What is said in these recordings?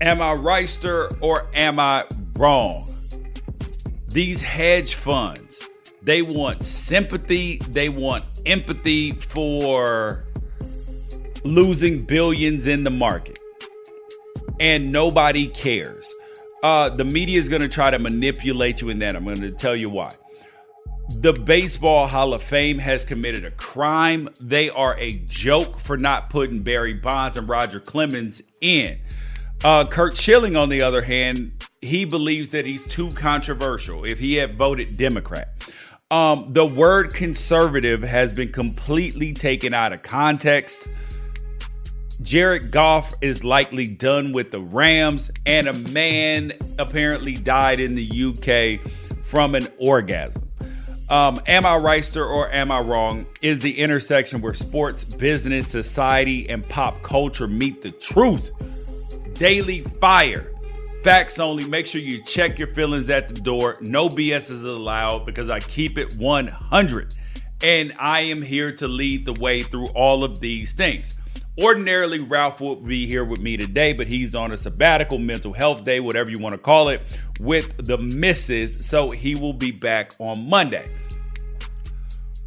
Am I sir, or am I wrong? These hedge funds, they want sympathy, they want empathy for losing billions in the market. And nobody cares. Uh, the media is going to try to manipulate you in that. I'm going to tell you why. The Baseball Hall of Fame has committed a crime. They are a joke for not putting Barry Bonds and Roger Clemens in. Uh, Curt Schilling, on the other hand, he believes that he's too controversial if he had voted Democrat. Um, the word conservative has been completely taken out of context. Jared Goff is likely done with the Rams, and a man apparently died in the UK from an orgasm. Um, am I right, sir, or am I wrong? Is the intersection where sports, business, society, and pop culture meet the truth. Daily fire. Facts only. Make sure you check your feelings at the door. No BS is allowed because I keep it 100. And I am here to lead the way through all of these things. Ordinarily, Ralph would be here with me today, but he's on a sabbatical, mental health day, whatever you want to call it, with the misses. So he will be back on Monday.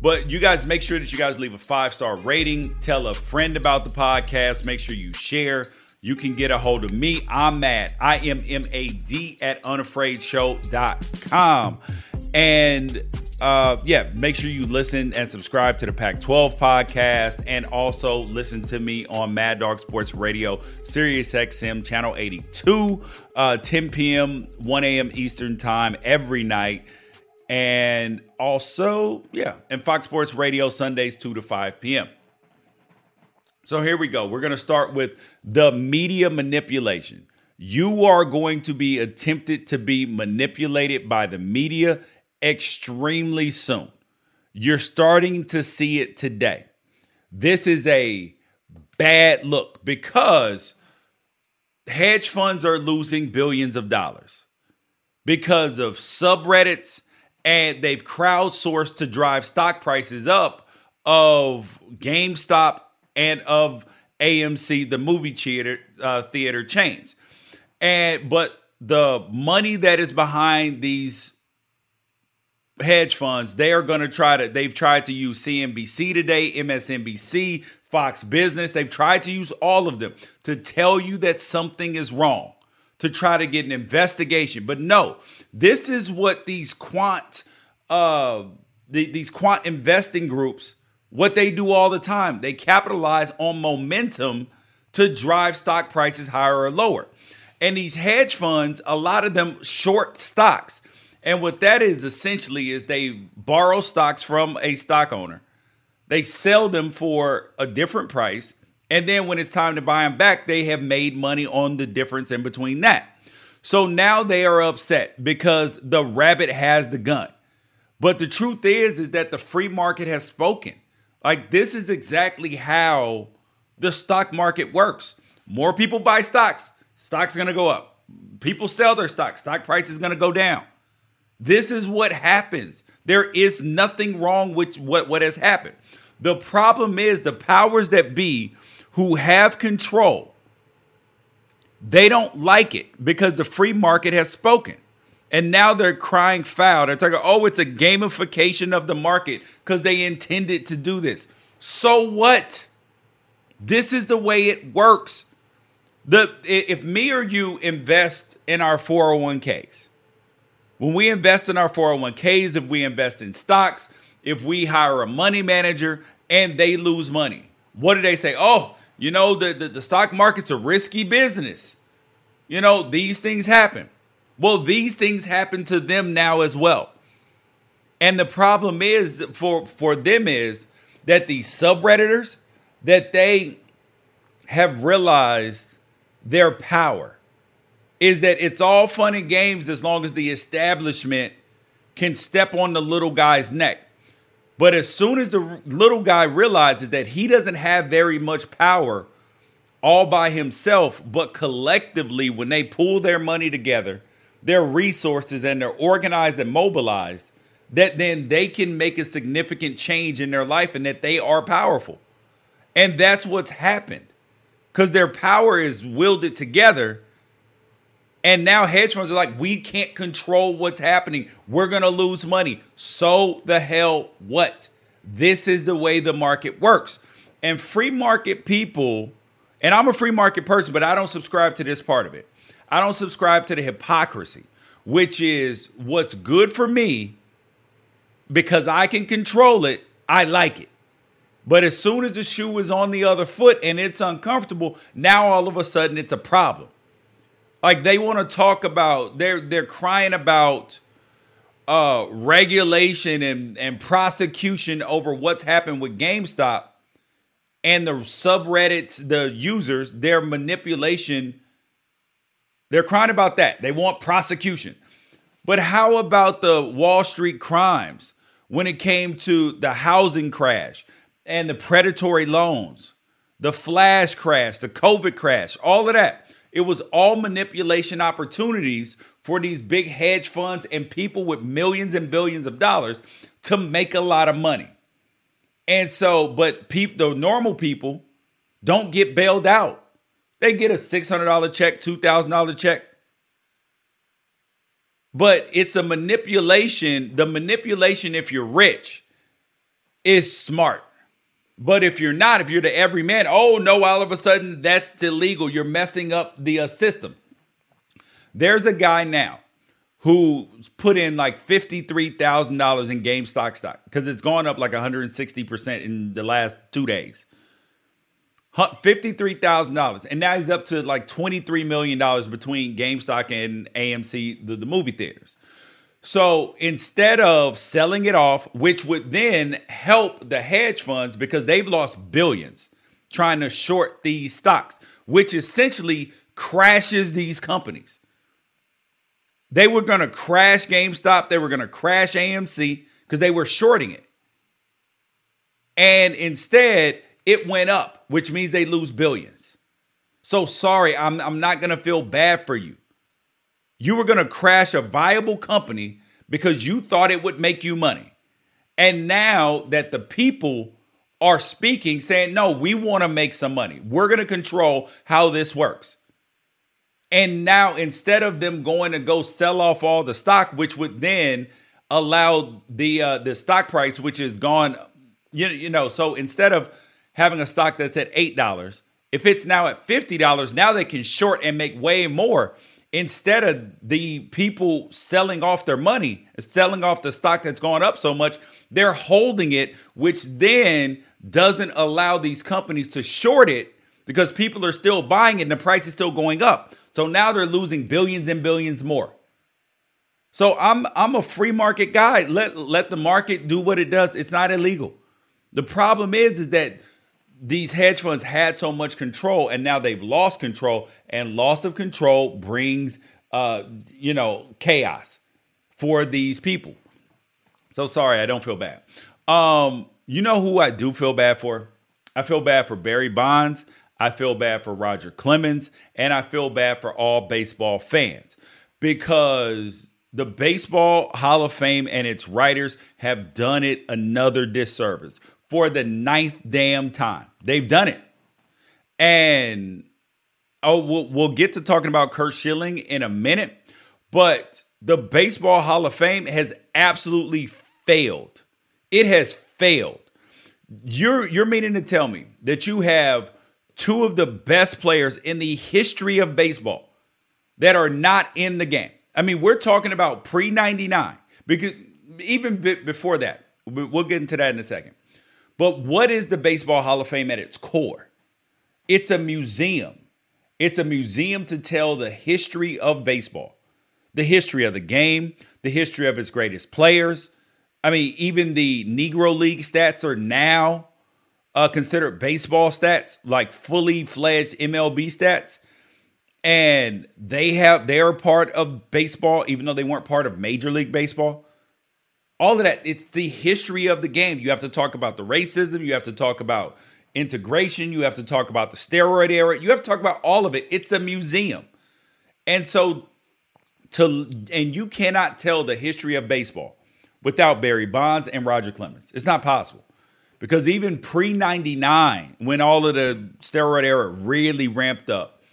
But you guys make sure that you guys leave a five star rating. Tell a friend about the podcast. Make sure you share. You can get a hold of me. I'm Mad. I am M A D at unafraidshow.com. And uh, yeah, make sure you listen and subscribe to the Pac 12 podcast and also listen to me on Mad Dog Sports Radio, Sirius XM, Channel 82, uh, 10 p.m., 1 a.m. Eastern Time every night. And also, yeah, and Fox Sports Radio Sundays, 2 to 5 p.m. So here we go. We're going to start with the media manipulation. You are going to be attempted to be manipulated by the media extremely soon. You're starting to see it today. This is a bad look because hedge funds are losing billions of dollars because of subreddits and they've crowdsourced to drive stock prices up of GameStop and of AMC, the movie theater uh, theater chains. And but the money that is behind these hedge funds, they are going to try to, they've tried to use CNBC today, MSNBC, Fox Business. They've tried to use all of them to tell you that something is wrong, to try to get an investigation. But no, this is what these quant, uh, the, these quant investing groups, what they do all the time. They capitalize on momentum to drive stock prices higher or lower. And these hedge funds, a lot of them short stocks. And what that is essentially is they borrow stocks from a stock owner. They sell them for a different price. And then when it's time to buy them back, they have made money on the difference in between that. So now they are upset because the rabbit has the gun. But the truth is is that the free market has spoken. Like this is exactly how the stock market works. More people buy stocks, stocks are going to go up. People sell their stocks, stock price is going to go down. This is what happens. There is nothing wrong with what, what has happened. The problem is the powers that be who have control, they don't like it because the free market has spoken. And now they're crying foul. They're talking, oh, it's a gamification of the market because they intended to do this. So what? This is the way it works. The if me or you invest in our 401ks, when we invest in our 401ks, if we invest in stocks, if we hire a money manager and they lose money, what do they say? Oh, you know, the, the, the stock market's a risky business. You know, these things happen. Well, these things happen to them now as well. And the problem is for for them is that these subredditors that they have realized their power is that it's all fun and games as long as the establishment can step on the little guy's neck. But as soon as the little guy realizes that he doesn't have very much power all by himself, but collectively, when they pull their money together, their resources, and they're organized and mobilized, that then they can make a significant change in their life and that they are powerful. And that's what's happened because their power is wielded together And now hedge funds are like, we can't control what's happening. We're going to lose money. So the hell what? This is the way the market works. And free market people, and I'm a free market person, but I don't subscribe to this part of it. I don't subscribe to the hypocrisy, which is what's good for me because I can control it. I like it. But as soon as the shoe is on the other foot and it's uncomfortable, now all of a sudden it's a problem. Like they want to talk about they're they're crying about uh regulation and and prosecution over what's happened with GameStop and the subreddits, the users, their manipulation. They're crying about that. They want prosecution. But how about the Wall Street crimes when it came to the housing crash and the predatory loans, the flash crash, the COVID crash, all of that? It was all manipulation opportunities for these big hedge funds and people with millions and billions of dollars to make a lot of money. And so, but people, the normal people don't get bailed out. They get a $600 check, $2,000 check. But it's a manipulation. The manipulation, if you're rich, is smart. But if you're not, if you're the everyman, oh no, all of a sudden that's illegal. You're messing up the uh, system. There's a guy now who's put in like $53,000 in GameStop stock because it's gone up like 160% in the last two days. $53,000. And now he's up to like $23 million between GameStop and AMC, the, the movie theaters. So instead of selling it off, which would then help the hedge funds because they've lost billions trying to short these stocks, which essentially crashes these companies. They were going to crash GameStop, they were going to crash AMC because they were shorting it. And instead, it went up, which means they lose billions. So sorry, I'm, I'm not going to feel bad for you. You were going to crash a viable company because you thought it would make you money. And now that the people are speaking, saying, no, we want to make some money, we're going to control how this works. And now instead of them going to go sell off all the stock, which would then allow the uh, the stock price, which is gone, you, you know, so instead of having a stock that's at eight dollars, if it's now at fifty dollars, now they can short and make way more instead of the people selling off their money, selling off the stock that's gone up so much, they're holding it, which then doesn't allow these companies to short it because people are still buying it and the price is still going up. So now they're losing billions and billions more. So I'm I'm a free market guy. Let let the market do what it does. It's not illegal. The problem is is that these hedge funds had so much control and now they've lost control and loss of control brings uh you know chaos for these people. So sorry i don't feel bad. Um you know who i do feel bad for? I feel bad for barry bonds i feel bad for roger clemens and i feel bad for all baseball fans because the baseball hall of fame and its writers have done it another disservice for the ninth damn time. They've done it. And oh, we'll, we'll get to talking about Curt Schilling in a minute, but the Baseball Hall of Fame has absolutely failed. It has failed. You're you're meaning to tell me that you have two of the best players in the history of baseball that are not in the game. I mean, we're talking about pre 99 because even before that, we'll get into that in a second. But what is the Baseball Hall of Fame at its core? It's a museum. It's a museum to tell the history of baseball, the history of the game, the history of its greatest players. I mean, even the Negro League stats are now uh, considered baseball stats, like fully fledged MLB stats. And they have they are part of baseball, even though they weren't part of Major League Baseball all of that it's the history of the game. You have to talk about the racism you have to talk about integration you have to talk about the steroid era you have to talk about all of it. It's a museum. And so to and you cannot tell the history of baseball without Barry Bonds and Roger Clemens. It's not possible. Because even pre 99 when all of the steroid era really ramped up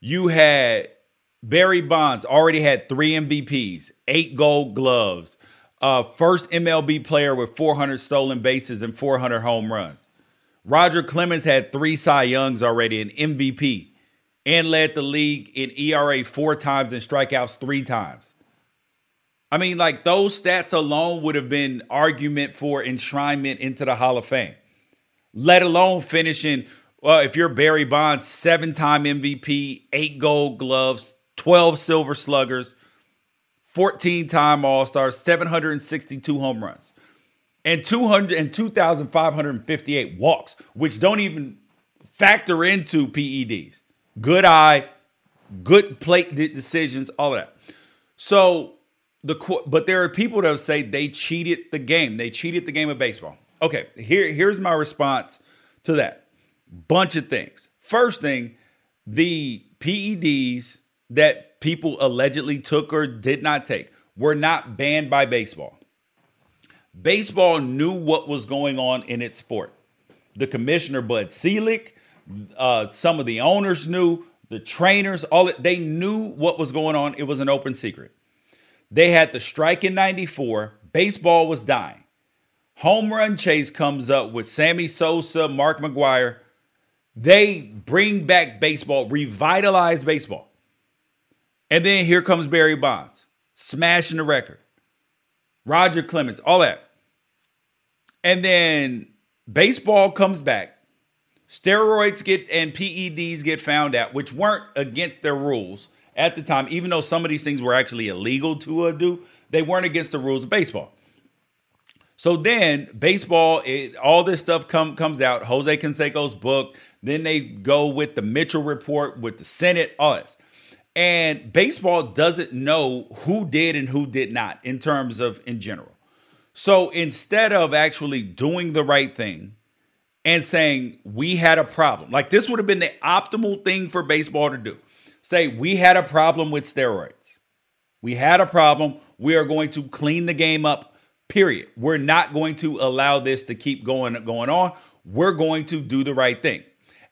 you had Barry Bonds already had three MVPs, eight gold gloves, uh, first MLB player with 400 stolen bases and 400 home runs. Roger Clemens had three Cy Youngs already, an MVP, and led the league in ERA four times and strikeouts three times. I mean, like those stats alone would have been argument for enshrinement into the Hall of Fame, let alone finishing. Well, if you're Barry Bonds, seven time MVP, eight gold gloves, 12 silver sluggers, 14 time All Stars, 762 home runs, and 200 and 2,558 walks, which don't even factor into PEDs. Good eye, good plate decisions, all of that. So the but there are people that say they cheated the game. They cheated the game of baseball. Okay, here here's my response to that. Bunch of things. First thing, the PEDs that people allegedly took or did not take were not banned by baseball. Baseball knew what was going on in its sport. The commissioner Bud Selig, uh, some of the owners knew, the trainers, all that they knew what was going on. It was an open secret. They had the strike in 94. Baseball was dying. Home run chase comes up with Sammy Sosa, Mark McGwire. They bring back baseball, revitalize baseball. And then here comes Barry Bonds, smashing the record. Roger Clemens, all that. And then baseball comes back. Steroids get and PEDs get found out, which weren't against their rules at the time, even though some of these things were actually illegal to uh, do, they weren't against the rules of baseball. So then baseball, it, all this stuff come, comes out. Jose Canseco's book. Then they go with the Mitchell report with the Senate, all this. And baseball doesn't know who did and who did not in terms of in general. So instead of actually doing the right thing and saying we had a problem, like this would have been the optimal thing for baseball to do say, we had a problem with steroids. We had a problem. We are going to clean the game up, period. We're not going to allow this to keep going, going on. We're going to do the right thing.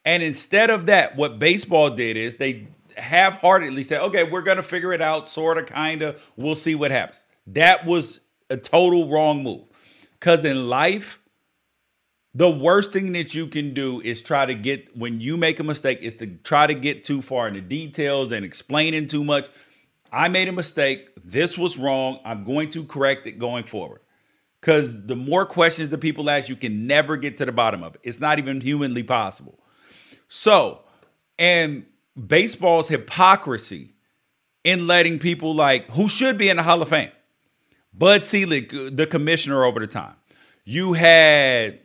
And instead of that, what baseball did is they half heartedly said, okay, we're going to figure it out, sort of, kind of. We'll see what happens. That was a total wrong move. Because in life, the worst thing that you can do is try to get when you make a mistake is to try to get too far into details and explaining too much i made a mistake this was wrong i'm going to correct it going forward because the more questions that people ask you can never get to the bottom of it it's not even humanly possible so and baseball's hypocrisy in letting people like who should be in the hall of fame bud selig uh, the commissioner over the time you had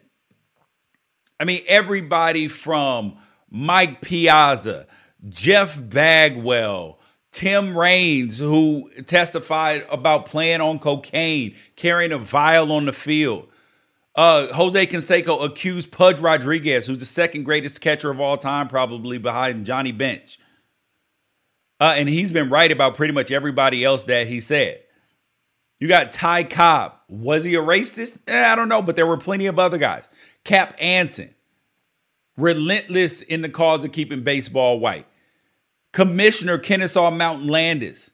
I mean, everybody from Mike Piazza, Jeff Bagwell, Tim Raines, who testified about playing on cocaine, carrying a vial on the field. Uh, Jose Canseco accused Pudge Rodriguez, who's the second greatest catcher of all time, probably behind Johnny Bench. Uh, and he's been right about pretty much everybody else that he said. You got Ty Cobb. Was he a racist? Eh, I don't know, but there were plenty of other guys. Cap Anson, relentless in the cause of keeping baseball white. Commissioner Kennesaw Mountain Landis,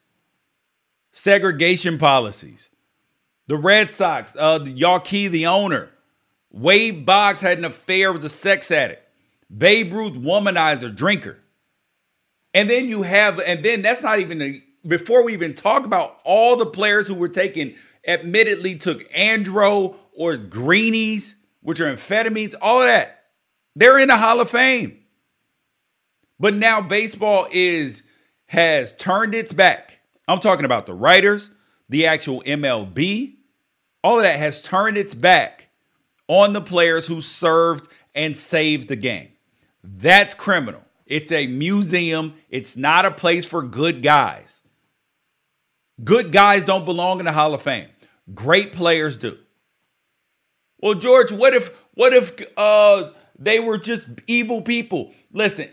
segregation policies. The Red Sox, uh, Yawkey, the owner. Wade Boggs had an affair with a sex addict. Babe Ruth, womanizer, drinker. And then you have, and then that's not even, a, before we even talk about all the players who were taken, admittedly took andro or greenies which are amphetamines, all that. They're in the Hall of Fame. But now baseball is has turned its back. I'm talking about the writers, the actual MLB, all of that has turned its back on the players who served and saved the game. That's criminal. It's a museum. It's not a place for good guys. Good guys don't belong in the Hall of Fame. Great players do. Well, George, what if what if uh they were just evil people? Listen,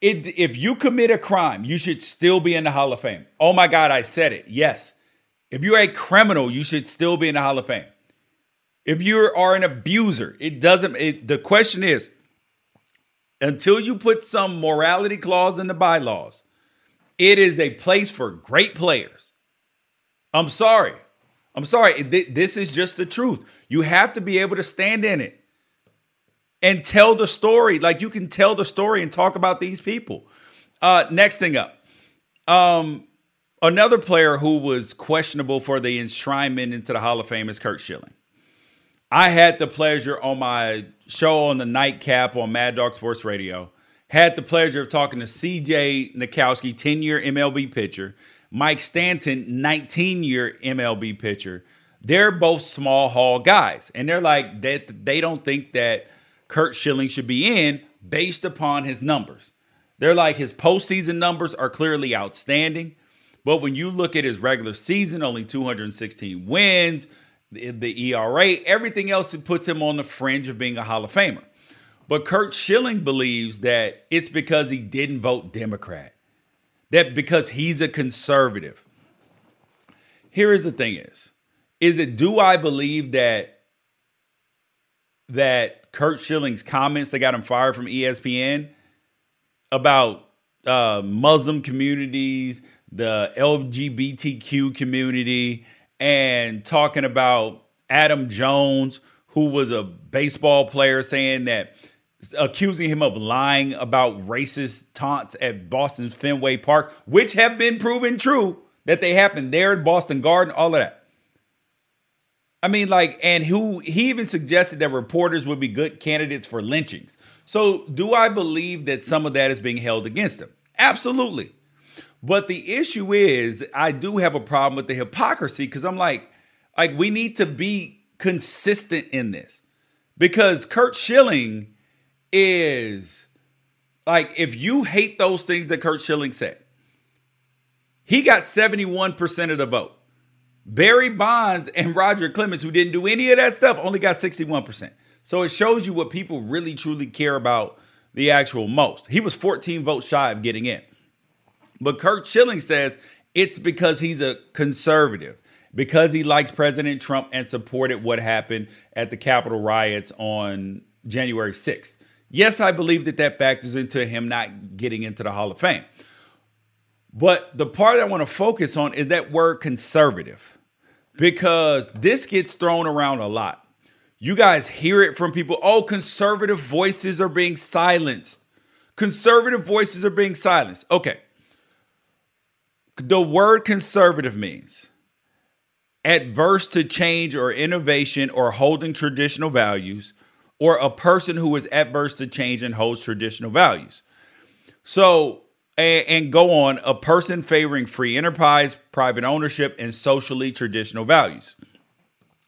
it, if you commit a crime, you should still be in the Hall of Fame. Oh my God, I said it. Yes. If you're a criminal, you should still be in the Hall of Fame. If you are an abuser, it doesn't. It, the question is, until you put some morality clause in the bylaws, It is a place for great players. I'm sorry. I'm sorry. This is just the truth. You have to be able to stand in it and tell the story. Like you can tell the story and talk about these people. Uh, next thing up. Um, another player who was questionable for the enshrinement into the Hall of Fame is Curt Schilling. I had the pleasure on my show on the nightcap on Mad Dog Sports Radio. Had the pleasure of talking to CJ Nitkowski, 10 year MLB pitcher, Mike Stanton, 19 year MLB pitcher. They're both small hall guys. And they're like, that they don't think that Curt Schilling should be in based upon his numbers. They're like, his postseason numbers are clearly outstanding. But when you look at his regular season, only 216 wins, the, the ERA, everything else, it puts him on the fringe of being a Hall of Famer. But Curt Schilling believes that it's because he didn't vote Democrat, that because he's a conservative. Here is the thing is, is it do I believe that that Curt Schilling's comments that got him fired from ESPN about uh, Muslim communities, the LGBTQ community, and talking about Adam Jones, who was a baseball player, saying that accusing him of lying about racist taunts at Boston's Fenway Park, which have been proven true that they happened there at Boston Garden, all of that. I mean, like, and who he even suggested that reporters would be good candidates for lynchings. So, do I believe that some of that is being held against him? Absolutely. But the issue is, I do have a problem with the hypocrisy because I'm like, like we need to be consistent in this because Curt Schilling is like, if you hate those things that Curt Schilling said, he got 71% of the vote. Barry Bonds and Roger Clemens, who didn't do any of that stuff, only got 61%. So it shows you what people really truly care about the actual most. He was 14 votes shy of getting in. But Curt Schilling says it's because he's a conservative, because he likes President Trump and supported what happened at the Capitol riots on January 6th. Yes, I believe that that factors into him not getting into the Hall of Fame. But the part I want to focus on is that word conservative because this gets thrown around a lot. You guys hear it from people oh, conservative voices are being silenced. Conservative voices are being silenced. Okay. The word conservative means adverse to change or innovation or holding traditional values, or a person who is adverse to change and holds traditional values. So and, and go on a person favoring free enterprise, private ownership, and socially traditional values.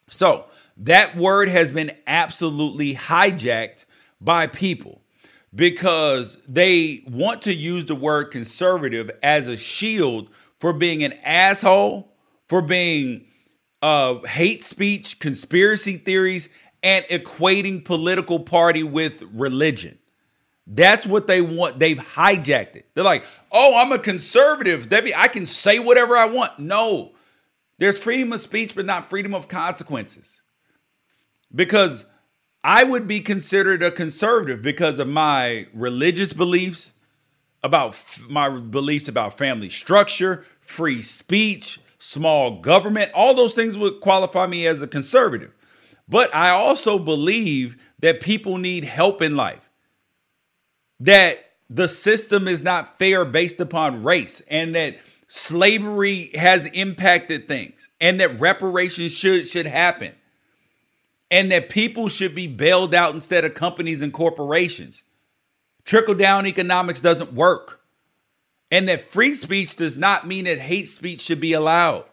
So that word has been absolutely hijacked by people because they want to use the word conservative as a shield for being an asshole, for being uh, hate speech, conspiracy theories, and equating political party with religion. That's what they want. They've hijacked it. They're like, oh, I'm a conservative. That I can say whatever I want. No, there's freedom of speech, but not freedom of consequences. Because I would be considered a conservative because of my religious beliefs, about f- my beliefs about family structure, free speech, small government. All those things would qualify me as a conservative. But I also believe that people need help in life that the system is not fair based upon race and that slavery has impacted things and that reparations should should happen and that people should be bailed out instead of companies and corporations. Trickle down economics doesn't work. And that free speech does not mean that hate speech should be allowed.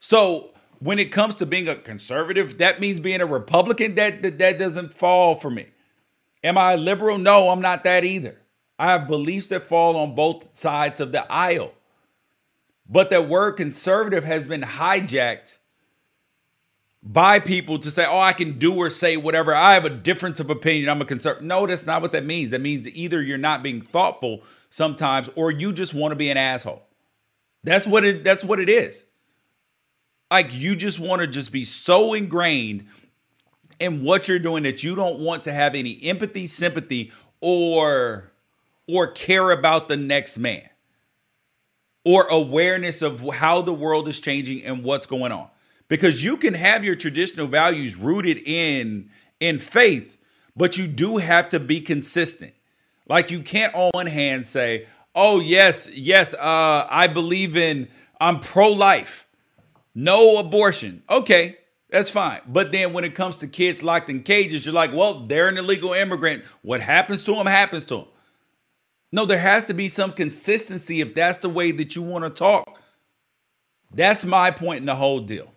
So, when it comes to being a conservative, that means being a Republican. That, that, that doesn't fall for me. Am I liberal? No, I'm not that either. I have beliefs that fall on both sides of the aisle. But that word conservative has been hijacked by people to say, oh, I can do or say whatever. I have a difference of opinion. I'm a conservative. No, that's not what that means. That means either you're not being thoughtful sometimes or you just want to be an asshole. That's what it that's what it is. Like you just want to just be so ingrained in what you're doing that you don't want to have any empathy, sympathy, or or care about the next man. or awareness of how the world is changing and what's going on. Because you can have your traditional values rooted in in faith, but you do have to be consistent. Like you can't on one hand say, "Oh yes, yes, uh, I believe in I'm pro-life, no abortion." Okay, that's fine. But then when it comes to kids locked in cages, you're like, "Well, they're an illegal immigrant. What happens to them happens to them." No, there has to be some consistency if that's the way that you want to talk. That's my point in the whole deal.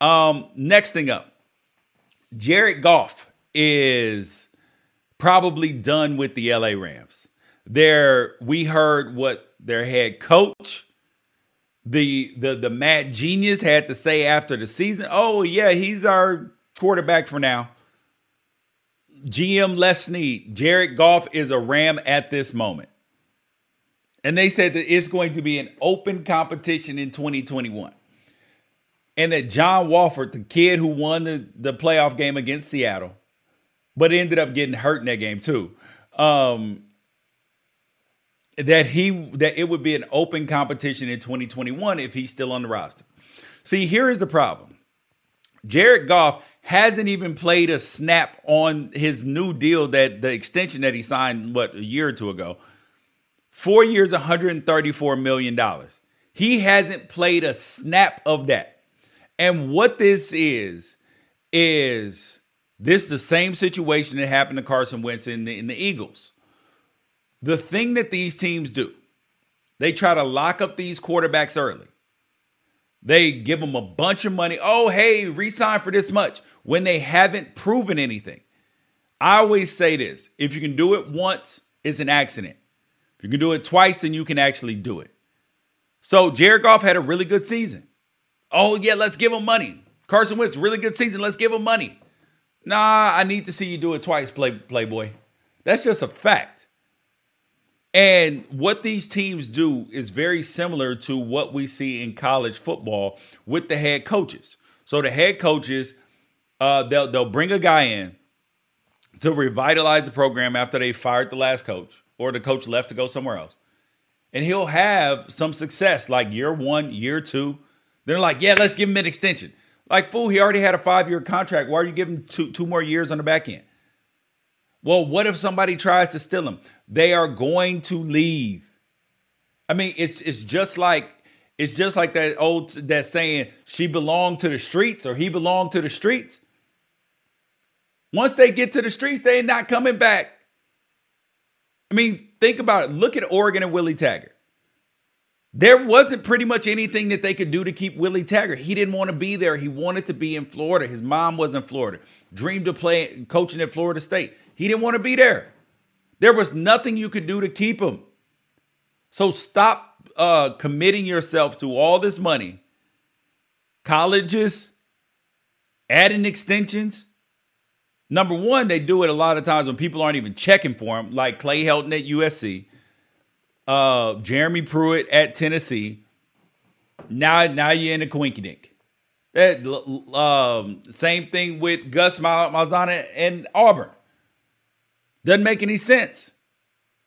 Um, next thing up, Jared Goff is probably done with the LA Rams. There, we heard what their head coach, the the the mad genius, had to say after the season. Oh yeah, he's our quarterback for now. GM Les Snead, Jared Goff is a Ram at this moment. And they said that it's going to be an open competition in 2021. And that John Wolford, the kid who won the, the playoff game against Seattle, but ended up getting hurt in that game too. Um, that he that it would be an open competition in 2021 if he's still on the roster. See, here is the problem. Jared Goff hasn't even played a snap on his new deal that the extension that he signed what a year or two ago. 4 years 134 million dollars. He hasn't played a snap of that. And what this is is this is the same situation that happened to Carson Wentz in the, in the Eagles. The thing that these teams do, they try to lock up these quarterbacks early. They give them a bunch of money. Oh, hey, resign for this much when they haven't proven anything. I always say this if you can do it once, it's an accident. If you can do it twice, then you can actually do it. So Jared Goff had a really good season. Oh, yeah, let's give him money. Carson Wentz, really good season. Let's give him money. Nah, I need to see you do it twice, play, Playboy. That's just a fact. And what these teams do is very similar to what we see in college football with the head coaches. So the head coaches, uh, they'll they'll bring a guy in to revitalize the program after they fired the last coach or the coach left to go somewhere else, and he'll have some success like year one, year two. They're like, yeah, let's give him an extension. Like, fool, he already had a five year contract. Why are you giving two, two more years on the back end? Well, what if somebody tries to steal him? They are going to leave. I mean, it's it's just like it's just like that old that saying she belonged to the streets or he belonged to the streets. Once they get to the streets, they're not coming back. I mean, think about it. Look at Oregon and Willie Taggart. There wasn't pretty much anything that they could do to keep Willie Taggart. He didn't want to be there. He wanted to be in Florida. His mom was in Florida. Dreamed of playing coaching at Florida State. He didn't want to be there. There was nothing you could do to keep him. So stop uh, committing yourself to all this money. Colleges, adding extensions. Number one, they do it a lot of times when people aren't even checking for them, like Clay Helton at USC uh, Jeremy Pruitt at Tennessee. Now, now you're in the Quinkydink. That um, same thing with Gus Malzahn and Auburn. Doesn't make any sense.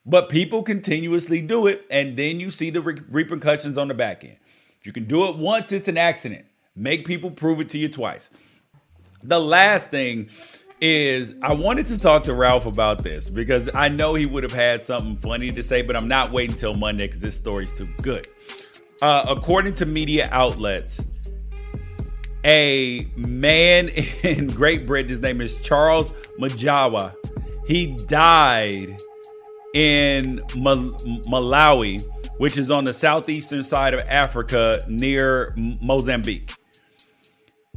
But people continuously do it, and then you see the re- repercussions on the back end. If you can do it once, it's an accident. Make people prove it to you twice. The last thing is I wanted to talk to Ralph about this because I know he would have had something funny to say, but I'm not waiting until Monday because this story's too good. Uh, according to media outlets, a man in Great Britain, his name is Charles Majawa, he died in Mal- Malawi, which is on the southeastern side of Africa near Mozambique.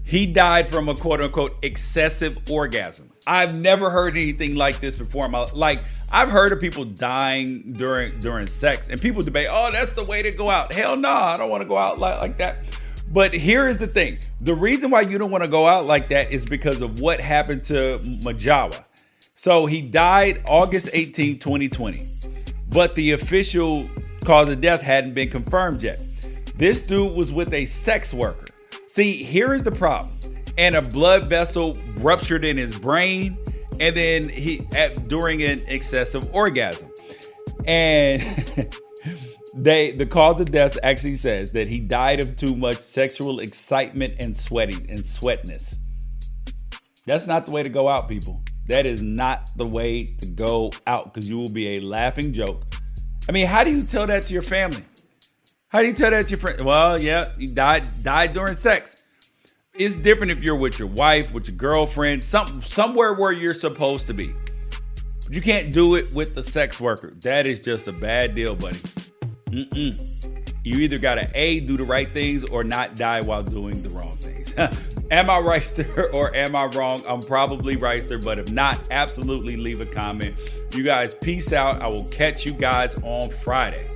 He died from a quote unquote excessive orgasm. I've never heard anything like this before. My, like I've heard of people dying during during sex, and people debate, "Oh, that's the way to go out." Hell no, nah, I don't want to go out like, like that. But here is the thing: the reason why you don't want to go out like that is because of what happened to Majawa. So he died August 18, 2020, but the official cause of death hadn't been confirmed yet. This dude was with a sex worker. See, here is the problem. And a blood vessel ruptured in his brain, and then he at, during an excessive orgasm. And they the cause of death actually says that he died of too much sexual excitement and sweating and sweatness. That's not the way to go out, people. That is not the way to go out because you will be a laughing joke. I mean, how do you tell that to your family? How do you tell that to your friend? Well, yeah, you died died during sex. It's different if you're with your wife, with your girlfriend, some somewhere where you're supposed to be. But you can't do it with the sex worker. That is just a bad deal, buddy. Mm-mm. You either gotta A, do the right things or not die while doing the wrong things. am I Reister or am I wrong? I'm probably Reister, but if not, absolutely leave a comment. You guys, peace out. I will catch you guys on Friday.